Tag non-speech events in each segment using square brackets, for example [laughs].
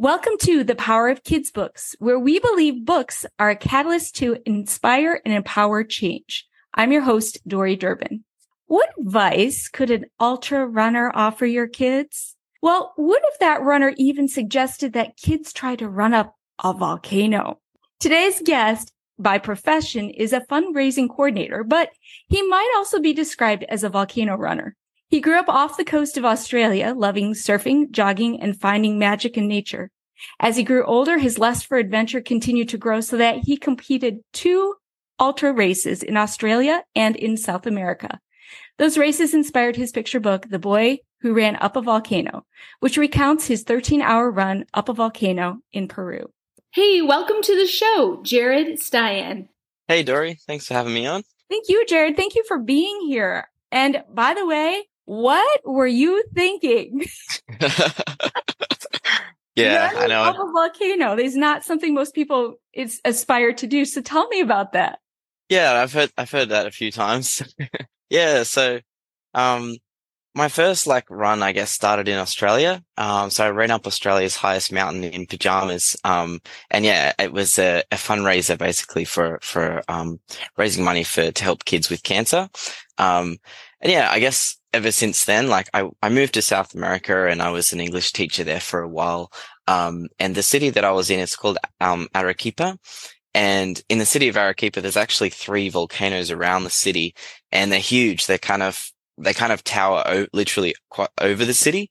Welcome to the Power of Kids Books, where we believe books are a catalyst to inspire and empower change. I'm your host, Dori Durbin. What advice could an ultra runner offer your kids? Well, what if that runner even suggested that kids try to run up a volcano? Today's guest by profession is a fundraising coordinator, but he might also be described as a volcano runner. He grew up off the coast of Australia, loving surfing, jogging, and finding magic in nature. As he grew older, his lust for adventure continued to grow so that he competed two ultra races in Australia and in South America. Those races inspired his picture book, The Boy Who Ran Up a Volcano, which recounts his 13 hour run up a volcano in Peru. Hey, welcome to the show, Jared Styan. Hey, Dori. Thanks for having me on. Thank you, Jared. Thank you for being here. And by the way, what were you thinking? [laughs] yeah, I know. Up a volcano is not something most people is aspire to do. So tell me about that. Yeah, I've heard I've heard that a few times. [laughs] yeah, so um my first like run, I guess, started in Australia. Um, so I ran up Australia's highest mountain in pajamas. Um, and yeah, it was a, a fundraiser basically for, for, um, raising money for, to help kids with cancer. Um, and yeah, I guess ever since then, like I, I moved to South America and I was an English teacher there for a while. Um, and the city that I was in, it's called, um, Arequipa. And in the city of Arequipa, there's actually three volcanoes around the city and they're huge. They're kind of, they kind of tower o- literally quite over the city.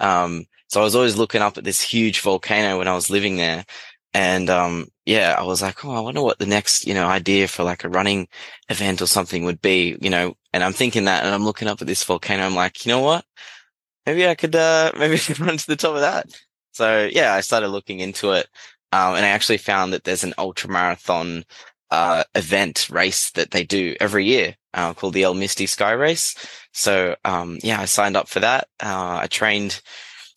Um, so I was always looking up at this huge volcano when I was living there. And, um, yeah, I was like, Oh, I wonder what the next, you know, idea for like a running event or something would be, you know, and I'm thinking that and I'm looking up at this volcano. I'm like, you know what? Maybe I could, uh, [laughs] maybe I could run to the top of that. So yeah, I started looking into it. Um, and I actually found that there's an ultra marathon, uh, event race that they do every year, uh, called the El Misti Sky Race. So, um, yeah, I signed up for that. Uh, I trained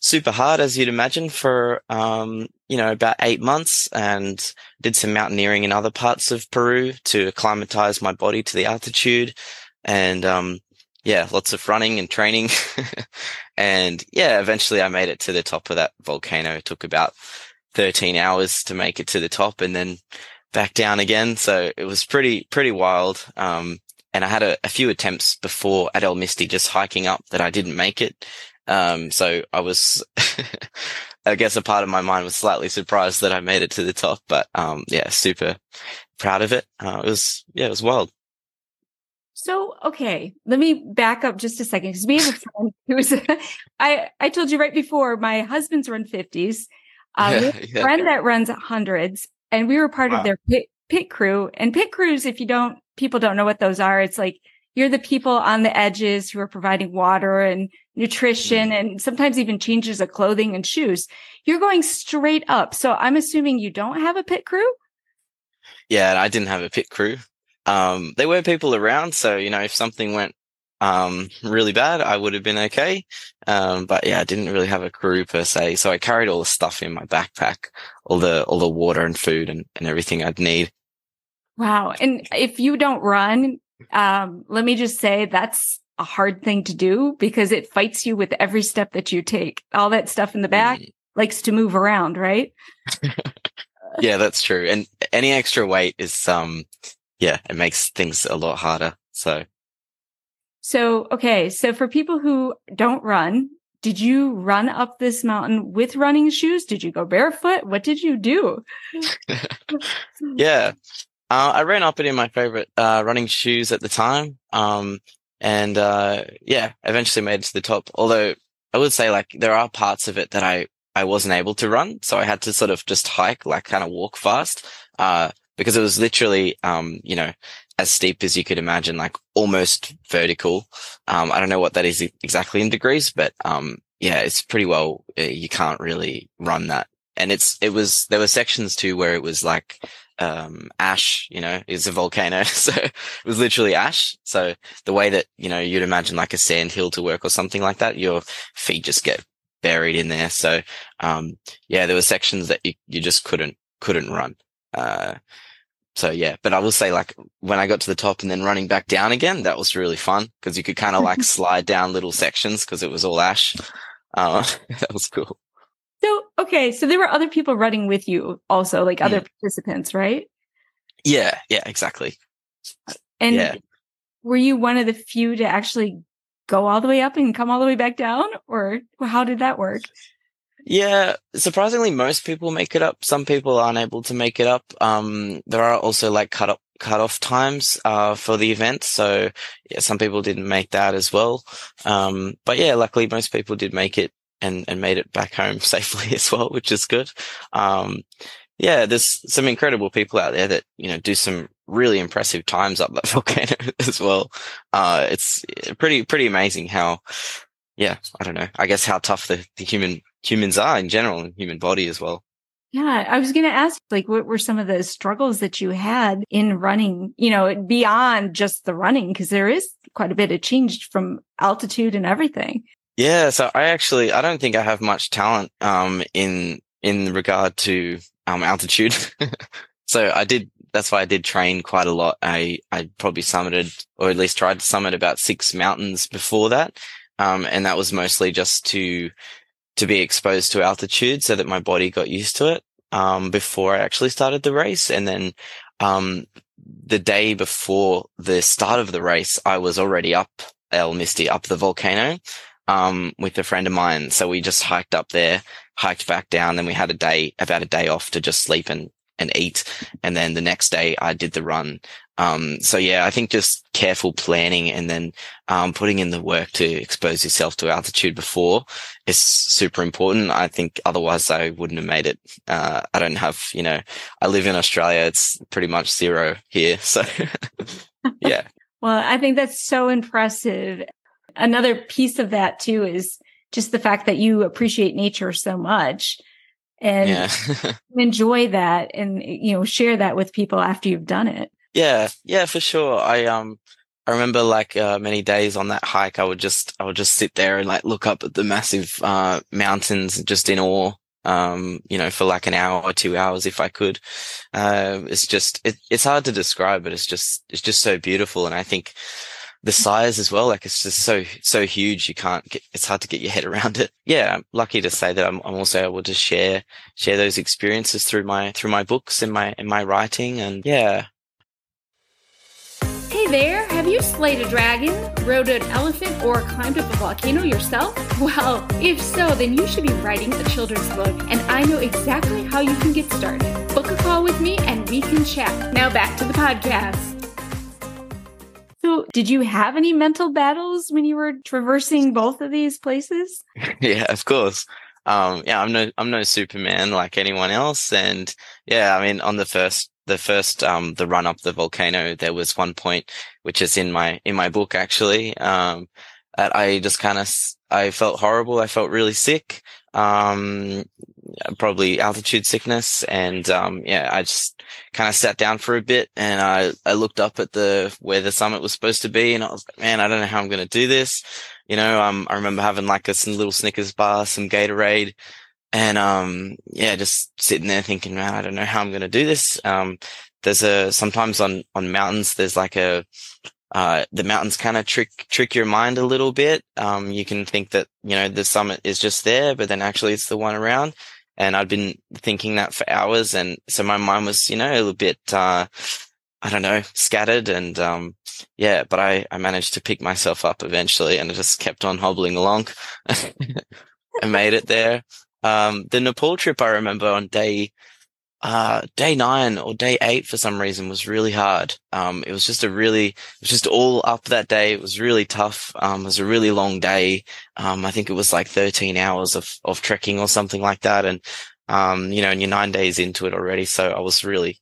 super hard, as you'd imagine, for, um, you know, about eight months and did some mountaineering in other parts of Peru to acclimatize my body to the altitude. And, um, yeah, lots of running and training. [laughs] and yeah, eventually I made it to the top of that volcano. It took about 13 hours to make it to the top and then back down again. So it was pretty, pretty wild. Um, and I had a, a, few attempts before at El Misti just hiking up that I didn't make it. Um, so I was, [laughs] I guess a part of my mind was slightly surprised that I made it to the top, but, um, yeah, super proud of it. Uh, it was, yeah, it was wild. So, okay, let me back up just a second because we have a friend [laughs] who's, I, I told you right before my husband's run fifties. Uh, yeah, [laughs] yeah. friend that runs hundreds and we were part wow. of their pit, pit crew and pit crews. If you don't, people don't know what those are. It's like you're the people on the edges who are providing water and nutrition mm. and sometimes even changes of clothing and shoes. You're going straight up. So I'm assuming you don't have a pit crew. Yeah, I didn't have a pit crew. Um, there were people around. So, you know, if something went um, really bad, I would have been okay. Um, but yeah, I didn't really have a crew per se. So I carried all the stuff in my backpack, all the, all the water and food and, and everything I'd need. Wow. And if you don't run, um, let me just say that's a hard thing to do because it fights you with every step that you take. All that stuff in the back mm. likes to move around, right? [laughs] yeah, that's true. And any extra weight is, um, yeah, it makes things a lot harder. So so, okay. So for people who don't run, did you run up this mountain with running shoes? Did you go barefoot? What did you do? [laughs] yeah. Uh, I ran up it in my favorite, uh, running shoes at the time. Um, and, uh, yeah, eventually made it to the top. Although I would say like there are parts of it that I, I wasn't able to run. So I had to sort of just hike, like kind of walk fast. Uh, because it was literally, um, you know, as steep as you could imagine, like almost vertical. Um, I don't know what that is exactly in degrees, but, um, yeah, it's pretty well, uh, you can't really run that. And it's, it was, there were sections too where it was like, um, ash, you know, is a volcano. [laughs] So it was literally ash. So the way that, you know, you'd imagine like a sand hill to work or something like that, your feet just get buried in there. So, um, yeah, there were sections that you, you just couldn't, couldn't run. Uh, so yeah, but I will say like when I got to the top and then running back down again, that was really fun because you could kind of like [laughs] slide down little sections because it was all ash. Uh, [laughs] that was cool. Okay. So there were other people running with you also, like other mm. participants, right? Yeah, yeah, exactly. And yeah. were you one of the few to actually go all the way up and come all the way back down? Or how did that work? Yeah, surprisingly, most people make it up. Some people aren't able to make it up. Um, there are also like cut up cutoff times uh, for the event, so yeah, some people didn't make that as well. Um, but yeah, luckily most people did make it and and made it back home [laughs] safely as well, which is good. Um, yeah, there's some incredible people out there that you know do some really impressive times up that [laughs] volcano as well. Uh, it's pretty pretty amazing how, yeah, I don't know. I guess how tough the, the human humans are in general and human body as well. Yeah, I was going to ask, like, what were some of the struggles that you had in running, you know, beyond just the running? Because there is quite a bit of change from altitude and everything. Yeah. So I actually, I don't think I have much talent, um, in, in regard to, um, altitude. [laughs] so I did, that's why I did train quite a lot. I, I probably summited or at least tried to summit about six mountains before that. Um, and that was mostly just to, to be exposed to altitude so that my body got used to it um, before I actually started the race. And then um, the day before the start of the race, I was already up El Misti, up the volcano um, with a friend of mine. So we just hiked up there, hiked back down. Then we had a day, about a day off to just sleep and, and eat. And then the next day I did the run. Um, so yeah, I think just careful planning and then, um, putting in the work to expose yourself to altitude before is super important. I think otherwise I wouldn't have made it. Uh, I don't have, you know, I live in Australia. It's pretty much zero here. So [laughs] yeah. [laughs] well, I think that's so impressive. Another piece of that too is just the fact that you appreciate nature so much and yeah. [laughs] enjoy that and, you know, share that with people after you've done it. Yeah, yeah, for sure. I um I remember like uh, many days on that hike, I would just I would just sit there and like look up at the massive uh, mountains just in awe. Um, you know, for like an hour or two hours if I could. Uh, it's just it, it's hard to describe, but it's just it's just so beautiful, and I think the size as well, like it's just so so huge. You can't get it's hard to get your head around it. Yeah, I'm lucky to say that I'm I'm also able to share share those experiences through my through my books and my and my writing, and yeah, Hey there, have you slayed a dragon, rode an elephant, or climbed up a volcano yourself? Well, if so, then you should be writing a children's book, and I know exactly how you can get started. Book a call with me and we can chat. Now back to the podcast. So, did you have any mental battles when you were traversing both of these places? [laughs] yeah, of course. Um, yeah, I'm no, I'm no Superman like anyone else. And yeah, I mean, on the first the first um the run up the volcano there was one point which is in my in my book actually um that I just kind of I felt horrible I felt really sick um probably altitude sickness and um yeah I just kind of sat down for a bit and I I looked up at the where the summit was supposed to be and I was like man I don't know how I'm going to do this you know um I remember having like a some little Snickers bar some Gatorade and, um, yeah, just sitting there thinking, man, I don't know how I'm going to do this. Um, there's a, sometimes on, on mountains, there's like a, uh, the mountains kind of trick, trick your mind a little bit. Um, you can think that, you know, the summit is just there, but then actually it's the one around. And I'd been thinking that for hours. And so my mind was, you know, a little bit, uh, I don't know, scattered and, um, yeah, but I, I managed to pick myself up eventually and I just kept on hobbling along [laughs] and made it there. Um, the Nepal trip I remember on day, uh, day nine or day eight for some reason was really hard. Um, it was just a really, it was just all up that day. It was really tough. Um, it was a really long day. Um, I think it was like 13 hours of, of trekking or something like that. And, um, you know, and you're nine days into it already. So I was really,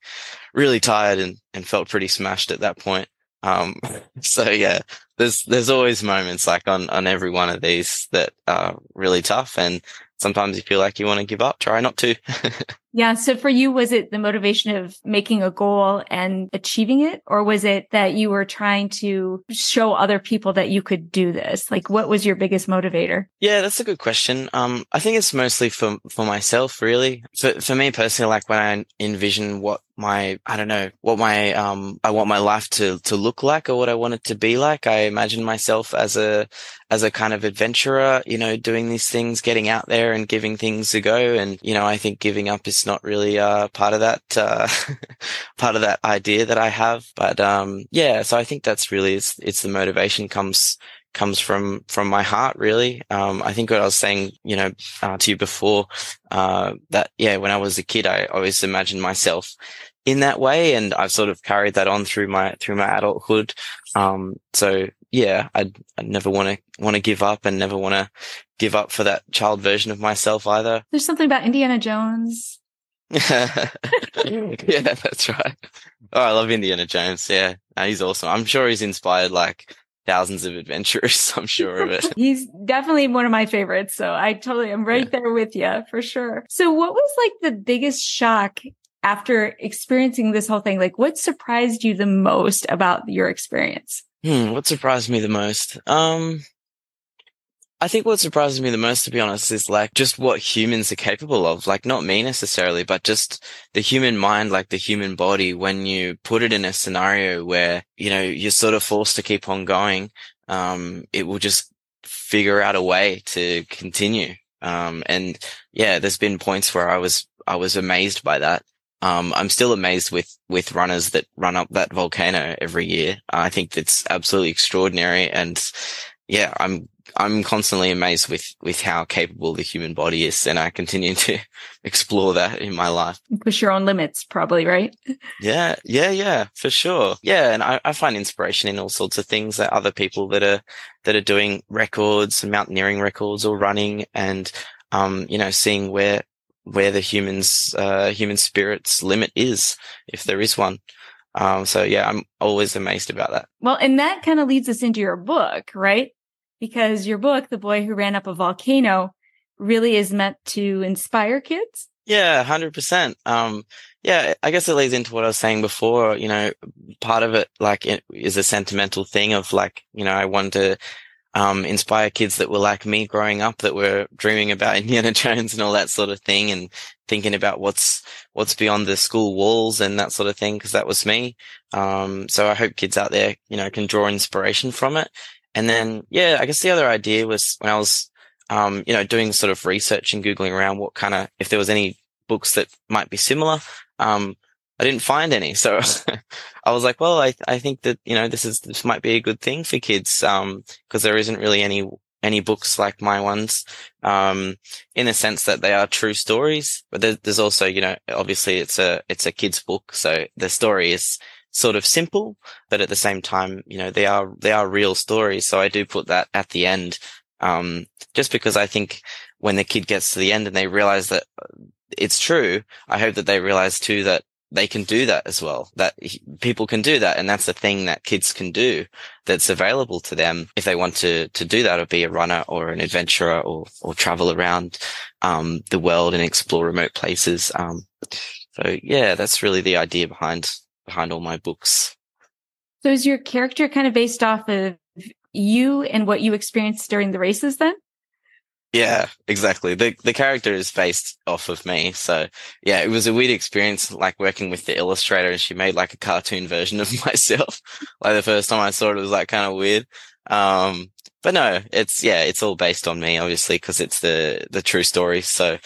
really tired and, and felt pretty smashed at that point. Um, [laughs] so yeah, there's, there's always moments like on, on every one of these that are really tough. And sometimes you feel like you want to give up, try not to. [laughs] yeah. So for you, was it the motivation of making a goal and achieving it? Or was it that you were trying to show other people that you could do this? Like what was your biggest motivator? Yeah, that's a good question. Um, I think it's mostly for, for myself, really. For, for me personally, like when I envision what my I don't know what my um I want my life to to look like or what I want it to be like. I imagine myself as a as a kind of adventurer, you know, doing these things, getting out there and giving things a go. And, you know, I think giving up is not really, uh, part of that, uh, [laughs] part of that idea that I have. But, um, yeah, so I think that's really, it's, it's the motivation comes, comes from from my heart really um, i think what i was saying you know uh, to you before uh, that yeah when i was a kid i always imagined myself in that way and i've sort of carried that on through my through my adulthood um, so yeah i'd, I'd never want to want to give up and never want to give up for that child version of myself either there's something about indiana jones [laughs] yeah that's right oh i love indiana jones yeah he's awesome i'm sure he's inspired like thousands of adventurers. [laughs] I'm sure of it. He's definitely one of my favorites. So I totally am right yeah. there with you for sure. So what was like the biggest shock after experiencing this whole thing? Like what surprised you the most about your experience? Hmm, what surprised me the most? Um, I think what surprises me the most, to be honest, is like just what humans are capable of. Like not me necessarily, but just the human mind, like the human body, when you put it in a scenario where, you know, you're sort of forced to keep on going, um, it will just figure out a way to continue. Um, and yeah, there's been points where I was, I was amazed by that. Um, I'm still amazed with, with runners that run up that volcano every year. I think that's absolutely extraordinary. And yeah, I'm I'm constantly amazed with with how capable the human body is, and I continue to [laughs] explore that in my life. Push your own limits, probably, right? [laughs] Yeah, yeah, yeah, for sure. Yeah, and I, I find inspiration in all sorts of things that other people that are that are doing records, mountaineering records, or running, and um, you know, seeing where where the humans uh, human spirit's limit is, if there is one. Um, so yeah, I'm always amazed about that. Well, and that kind of leads us into your book, right? because your book, The Boy Who Ran Up a Volcano, really is meant to inspire kids. Yeah, hundred percent. Um, yeah, I guess it leads into what I was saying before. You know, part of it, like, it is a sentimental thing of like, you know, I want to, um, inspire kids that were like me growing up that were dreaming about [laughs] Indiana Jones and all that sort of thing and thinking about what's, what's beyond the school walls and that sort of thing. Cause that was me. Um, so I hope kids out there, you know, can draw inspiration from it and then, yeah, I guess the other idea was when I was, um, you know, doing sort of research and Googling around what kind of, if there was any books that might be similar, um, I didn't find any. So [laughs] I was like, well, I, I think that, you know, this is, this might be a good thing for kids. Um, cause there isn't really any, any books like my ones, um, in the sense that they are true stories, but there's, there's also, you know, obviously it's a, it's a kid's book. So the story is, sort of simple, but at the same time, you know, they are, they are real stories. So I do put that at the end. Um, just because I think when the kid gets to the end and they realize that it's true, I hope that they realize too that they can do that as well, that people can do that. And that's the thing that kids can do that's available to them if they want to, to do that or be a runner or an adventurer or, or travel around, um, the world and explore remote places. Um, so yeah, that's really the idea behind behind all my books. So is your character kind of based off of you and what you experienced during the races then? Yeah, exactly. The the character is based off of me. So yeah, it was a weird experience like working with the illustrator and she made like a cartoon version of [laughs] myself. like the first time I saw it, it was like kind of weird. Um, but no, it's, yeah, it's all based on me, obviously, because it's the, the true story. So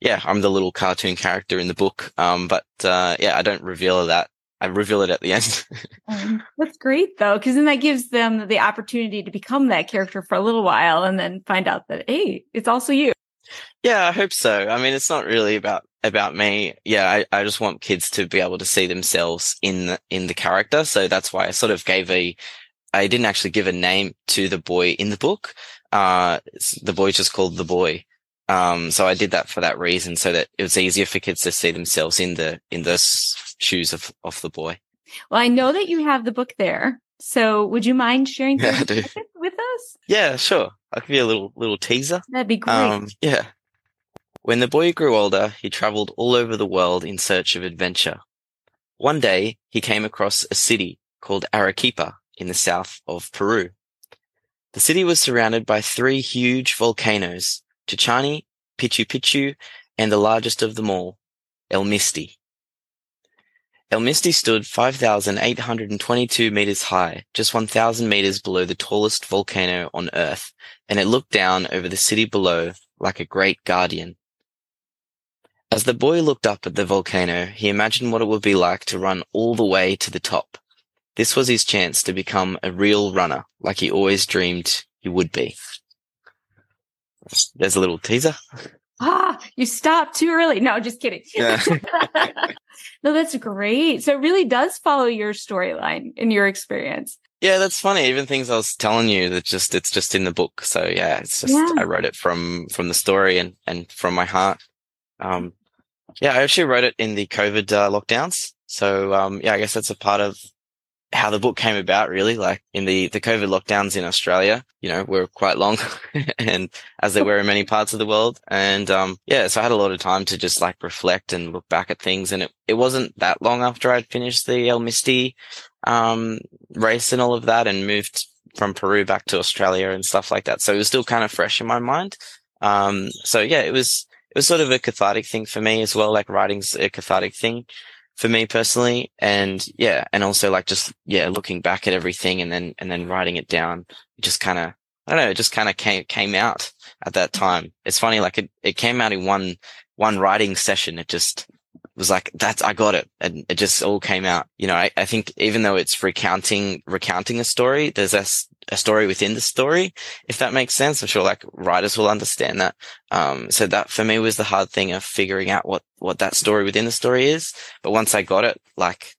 yeah, I'm the little cartoon character in the book. Um, but, uh, yeah, I don't reveal that I reveal it at the end. [laughs] um, that's great though, because then that gives them the opportunity to become that character for a little while and then find out that, hey, it's also you. Yeah, I hope so. I mean, it's not really about about me. Yeah, I, I just want kids to be able to see themselves in the, in the character. So that's why I sort of gave a, I didn't actually give a name to the boy in the book. Uh, the boy's just called the boy. Um, so I did that for that reason, so that it was easier for kids to see themselves in the in the shoes of of the boy. Well, I know that you have the book there, so would you mind sharing yeah, with us? Yeah, sure. I'll give you a little little teaser. That'd be great. Um, yeah. When the boy grew older, he traveled all over the world in search of adventure. One day, he came across a city called Arequipa in the south of Peru. The city was surrounded by three huge volcanoes Chachani, Pichu Picchu, and the largest of them all, El Misti. El Misti stood 5,822 meters high, just 1,000 meters below the tallest volcano on Earth, and it looked down over the city below like a great guardian. As the boy looked up at the volcano, he imagined what it would be like to run all the way to the top. This was his chance to become a real runner, like he always dreamed he would be. There's a little teaser. Ah, you stopped too early. No, just kidding. Yeah. [laughs] no, that's great. So it really does follow your storyline in your experience. Yeah, that's funny. Even things I was telling you that just it's just in the book. So yeah, it's just Yeah. I wrote it from from the story and and from my heart. Um, yeah, I actually wrote it in the COVID uh, lockdowns. So um, yeah, I guess that's a part of how the book came about. Really, like in the the COVID lockdowns in Australia, you know, were quite long, [laughs] and as they were in many parts of the world. And um, yeah, so I had a lot of time to just like reflect and look back at things. And it it wasn't that long after I'd finished the El Misti um, race and all of that, and moved from Peru back to Australia and stuff like that. So it was still kind of fresh in my mind. Um, so yeah, it was it was sort of a cathartic thing for me as well. Like writing's a cathartic thing for me personally, and yeah, and also like just yeah, looking back at everything and then and then writing it down, it just kind of I don't know, it just kind of came came out at that mm. time. It's funny, like it it came out in one one writing session. It just was like that's I got it, and it just all came out. You know, I, I think even though it's recounting recounting a story, there's a, s- a story within the story, if that makes sense. I'm sure like writers will understand that. Um, so that for me was the hard thing of figuring out what what that story within the story is. But once I got it, like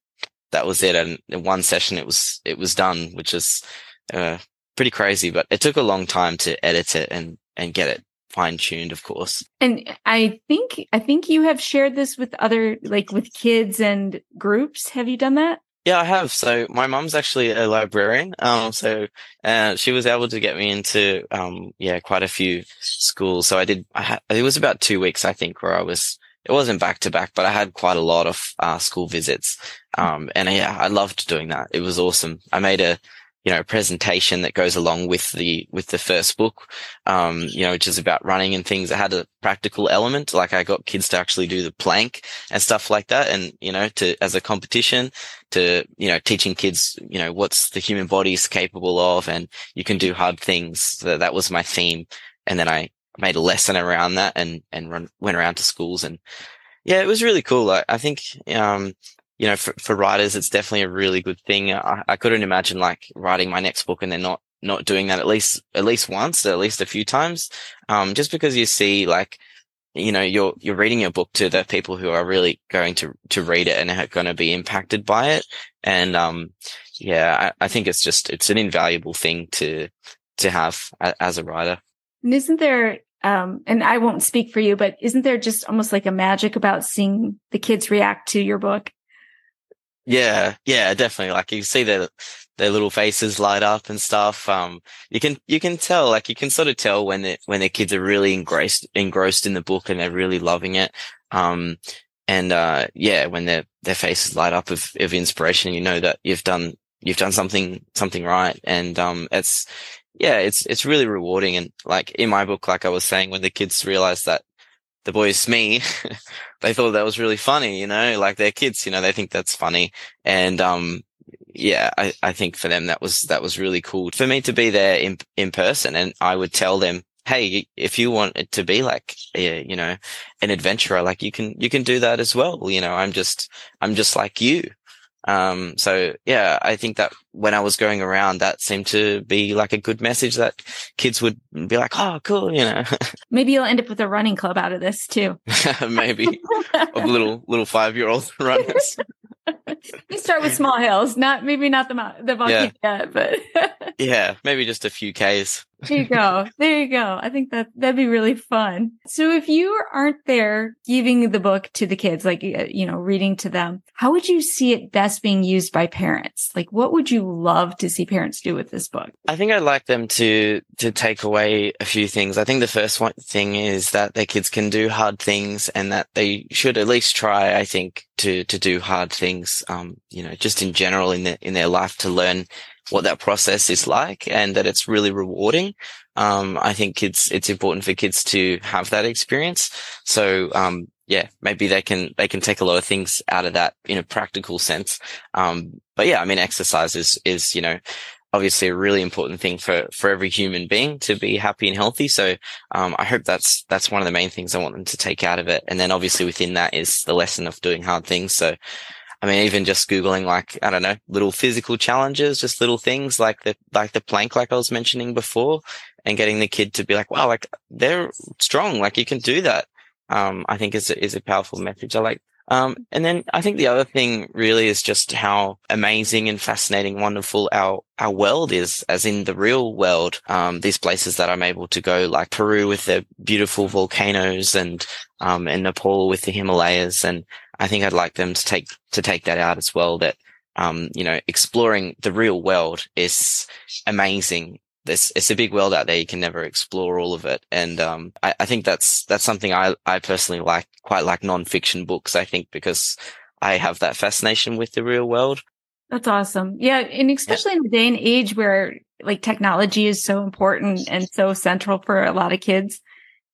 that was it, and in one session it was it was done, which is uh, pretty crazy. But it took a long time to edit it and and get it fine tuned, of course. And I think I think you have shared this with other like with kids and groups. Have you done that? Yeah, I have. So my mum's actually a librarian. Um, so uh, she was able to get me into um, yeah, quite a few schools. So I did. I had, it was about two weeks, I think, where I was. It wasn't back to back, but I had quite a lot of uh, school visits. Um, and yeah, I loved doing that. It was awesome. I made a you know presentation that goes along with the with the first book. Um, you know, which is about running and things. It had a practical element. Like I got kids to actually do the plank and stuff like that, and you know, to as a competition to, you know, teaching kids, you know, what's the human body is capable of and you can do hard things. So that was my theme. And then I made a lesson around that and, and run, went around to schools and yeah, it was really cool. I, I think, um, you know, for, for writers, it's definitely a really good thing. I, I couldn't imagine like writing my next book and then not, not doing that at least, at least once, at least a few times. Um, just because you see like, you know, you're, you're reading your book to the people who are really going to, to read it and are going to be impacted by it. And, um, yeah, I, I think it's just, it's an invaluable thing to, to have a, as a writer. And isn't there um and I won't speak for you, but isn't there just almost like a magic about seeing the kids react to your book? Yeah. Yeah, definitely. Like you see their, their little faces light up and stuff. Um, you can, you can tell, like you can sort of tell when the, when their kids are really engrossed, engrossed in the book and they're really loving it. Um, and, uh, yeah, when their, their faces light up of, of inspiration, you know that you've done, you've done something, something right. And, um, it's, yeah, it's, it's really rewarding. And like in my book, like I was saying, when the kids realized that the boy is me, [laughs] they thought that was really funny, you know, like they're kids, you know, they think that's funny. And, um, yeah, I, I think for them that was, that was really cool for me to be there in, in person. And I would tell them, Hey, if you want it to be like, uh, you know, an adventurer, like you can, you can do that as well. You know, I'm just, I'm just like you. Um, so yeah, I think that when I was going around, that seemed to be like a good message that kids would be like, Oh, cool. You know, [laughs] Maybe you'll end up with a running club out of this too. [laughs] maybe of little, little five year old [laughs] runners. [laughs] you start with small hills, not maybe not the the volcano yet, but [laughs] Yeah. Maybe just a few Ks. there you go. There you go. I think that that'd be really fun. So if you aren't there giving the book to the kids, like, you know, reading to them, how would you see it best being used by parents? Like, what would you love to see parents do with this book? I think I'd like them to to take away a few things. I think the first one thing is that their kids can do hard things and that they should at least try, I think, to to do hard things. Um, you know, just in general in their in their life to learn what that process is like and that it's really rewarding. Um, I think kids, it's important for kids to have that experience. So, um, yeah, maybe they can, they can take a lot of things out of that in a practical sense. Um, but yeah, I mean, exercise is, is, you know, obviously a really important thing for, for every human being to be happy and healthy. So, um, I hope that's, that's one of the main things I want them to take out of it. And then obviously within that is the lesson of doing hard things. So, I mean, even just Googling like, I don't know, little physical challenges, just little things like the, like the plank, like I was mentioning before and getting the kid to be like, wow, like they're strong. Like you can do that um, I think is a, is a powerful message. I like, um, and then I think the other thing really is just how amazing and fascinating, wonderful our, our world is, as in the real world. Um, these places that I'm able to go, like Peru with their beautiful volcanoes and, um, and Nepal with the Himalayas. And I think I'd like them to take, to take that out as well. That, um, you know, exploring the real world is amazing there's it's a big world out there. You can never explore all of it, and um, I, I, think that's that's something I I personally like quite like nonfiction books. I think because I have that fascination with the real world. That's awesome. Yeah, and especially yeah. in the day and age where like technology is so important and so central for a lot of kids.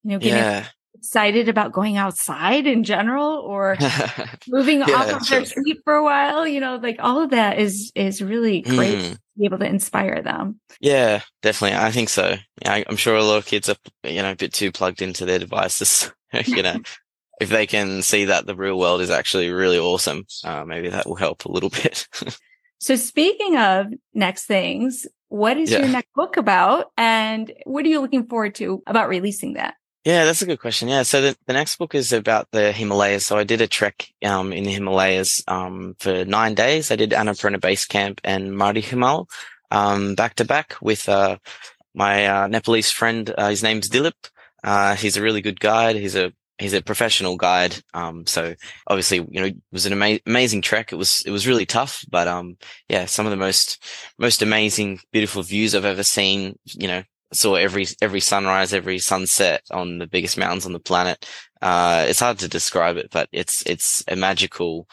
You know, getting yeah. Excited about going outside in general or [laughs] moving yeah, off of their seat for a while. You know, like all of that is is really great. Mm be able to inspire them. Yeah, definitely. I think so. Yeah, I'm sure a lot of kids are, you know, a bit too plugged into their devices. [laughs] you know, [laughs] if they can see that the real world is actually really awesome, uh, maybe that will help a little bit. so speaking of next things, what is yeah. your next book about and what are you looking forward to about releasing that? Yeah, that's a good question. Yeah. So the, the next book is about the Himalayas. So I did a trek, um, in the Himalayas, um, for nine days. I did Annapurna Base Camp and Mardi Himal, um, back to back with, uh, my, uh, Nepalese friend. Uh, his name's Dilip. Uh, he's a really good guide. He's a, he's a professional guide. Um, so obviously, you know, it was an ama- amazing trek. It was, it was really tough, but, um, yeah, some of the most, most amazing, beautiful views I've ever seen, you know, saw every every sunrise, every sunset on the biggest mountains on the planet. Uh, it's hard to describe it, but it's it's a magical,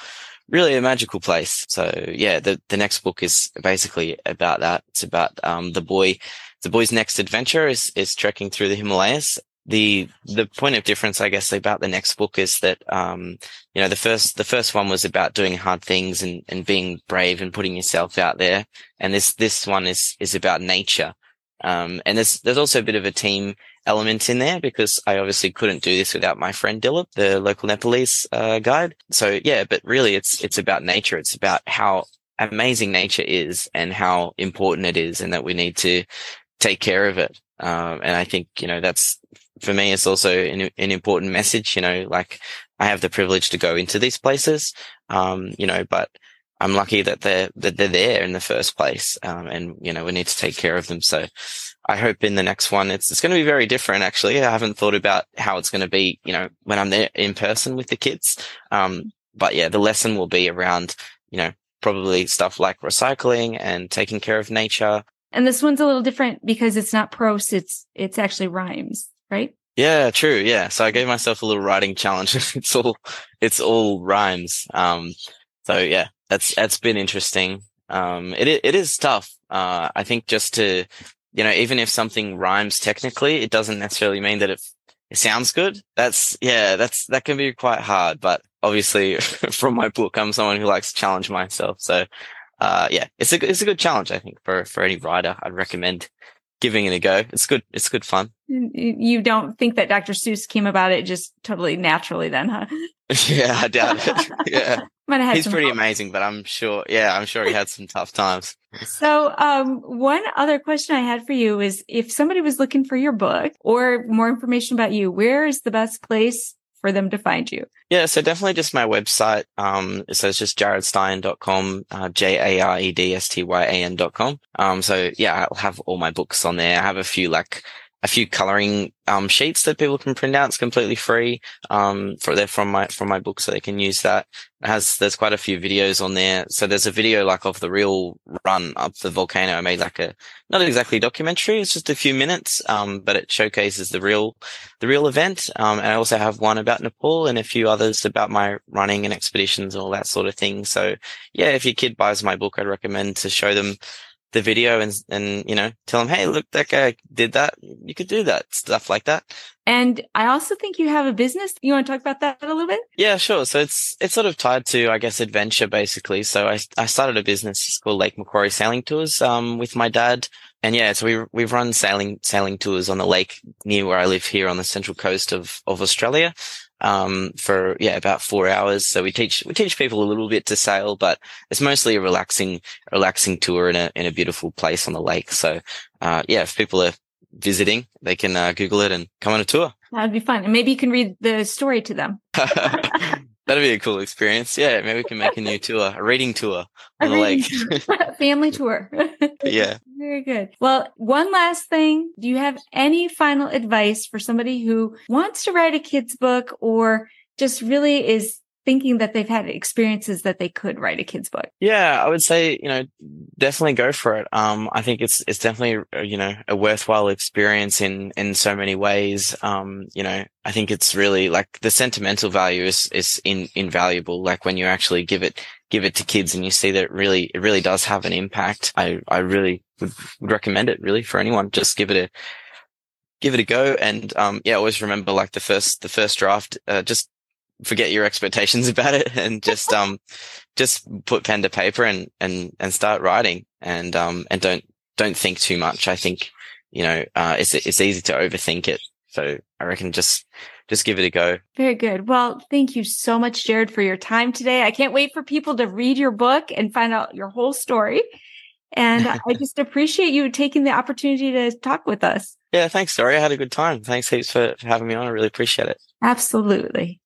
really a magical place. So yeah, the the next book is basically about that. It's about um, the boy. The boy's next adventure is is trekking through the Himalayas. The the point of difference, I guess, about the next book is that um, you know the first the first one was about doing hard things and and being brave and putting yourself out there, and this this one is is about nature um, and there's, there's also a bit of a team element in there because I obviously couldn't do this without my friend Dilip, the local Nepalese, uh, guide. So yeah, but really it's, it's about nature. It's about how amazing nature is and how important it is and that we need to take care of it. Um, and I think, you know, that's for me, it's also an, an important message, you know, like I have the privilege to go into these places. Um, you know, but I'm lucky that they're that they're there in the first place, um, and you know we need to take care of them. So I hope in the next one it's it's going to be very different. Actually, I haven't thought about how it's going to be, you know, when I'm there in person with the kids. Um, but yeah, the lesson will be around, you know, probably stuff like recycling and taking care of nature. And this one's a little different because it's not prose; it's it's actually rhymes, right? Yeah, true. Yeah. So I gave myself a little writing challenge. [laughs] it's all, it's all rhymes. Um, so yeah, that's that's been interesting. Um, it it is tough. Uh, I think just to you know, even if something rhymes technically, it doesn't necessarily mean that it it sounds good. That's yeah, that's that can be quite hard. But obviously, [laughs] from my book, I'm someone who likes to challenge myself. So uh, yeah, it's a it's a good challenge. I think for for any writer, I'd recommend giving it a go. It's good. It's good fun. You don't think that Dr. Seuss came about it just totally naturally, then, huh? [laughs] [laughs] yeah, I doubt it. [laughs] Yeah. He's pretty amazing, but I'm sure, yeah, I'm sure he had some tough times. So, um, one other question I had for you is if somebody was looking for your book or more information about you, where is the best place for them to find you? Yeah, so definitely just my website. Um, so it's just jaredstyan.com, uh, J-A-R-E-D-S-T-Y-A-N.com. Um, so yeah, I'll have all my books on there. I have a few like a few coloring um, sheets that people can print out. It's completely free um, for they're from my from my book, so they can use that. It has there's quite a few videos on there. So there's a video like of the real run up the volcano. I made like a not exactly documentary. It's just a few minutes, um, but it showcases the real the real event. Um, and I also have one about Nepal and a few others about my running and expeditions and all that sort of thing. So yeah, if your kid buys my book, I'd recommend to show them the video and, and, you know, tell them, Hey, look, that guy did that. You could do that stuff like that. And I also think you have a business. You want to talk about that a little bit? Yeah, sure. So it's, it's sort of tied to, I guess, adventure basically. So I, I started a business called Lake Macquarie Sailing Tours, um, with my dad. And yeah, so we, we've run sailing, sailing tours on the lake near where I live here on the central coast of, of Australia um, for yeah about four hours. So we teach we teach people a little bit to sail, but it's mostly a relaxing relaxing tour in a in a beautiful place on the lake. So uh, yeah, if people are visiting, they can uh, Google it and come on a tour. That'd be fun, and maybe you can read the story to them. [laughs] [laughs] That'd be a cool experience. Yeah, maybe we can make a new [laughs] tour, a reading tour on a the lake. Tour. [laughs] [laughs] Family tour. yeah. Very good. Well, one last thing. Do you have any final advice for somebody who wants to write a kid's book or just really is thinking that they've had experiences that they could write a kid's book? Yeah, I would say, you know, definitely go for it. Um, I think it's, it's definitely, uh, you know, a worthwhile experience in, in so many ways. Um, you know, I think it's really like the sentimental value is, is in, invaluable. Like when you actually give it, give it to kids and you see that it really, it really does have an impact. I, I really would, would recommend it really for anyone. Just give it a, give it a go. And, um, yeah, always remember like the first, the first draft, uh, just forget your expectations [laughs] about it and just, um, just put pen to paper and, and, and start writing and, um, and don't, don't think too much. I think, you know, uh, it's, it's easy to overthink it. So I reckon just, just give it a go. Very good. Well, thank you so much, Jared, for your time today. I can't wait for people to read your book and find out your whole story. And [laughs] I just appreciate you taking the opportunity to talk with us. Yeah, thanks, Dori. I had a good time. Thanks heaps for, for having me on. I really appreciate it. Absolutely.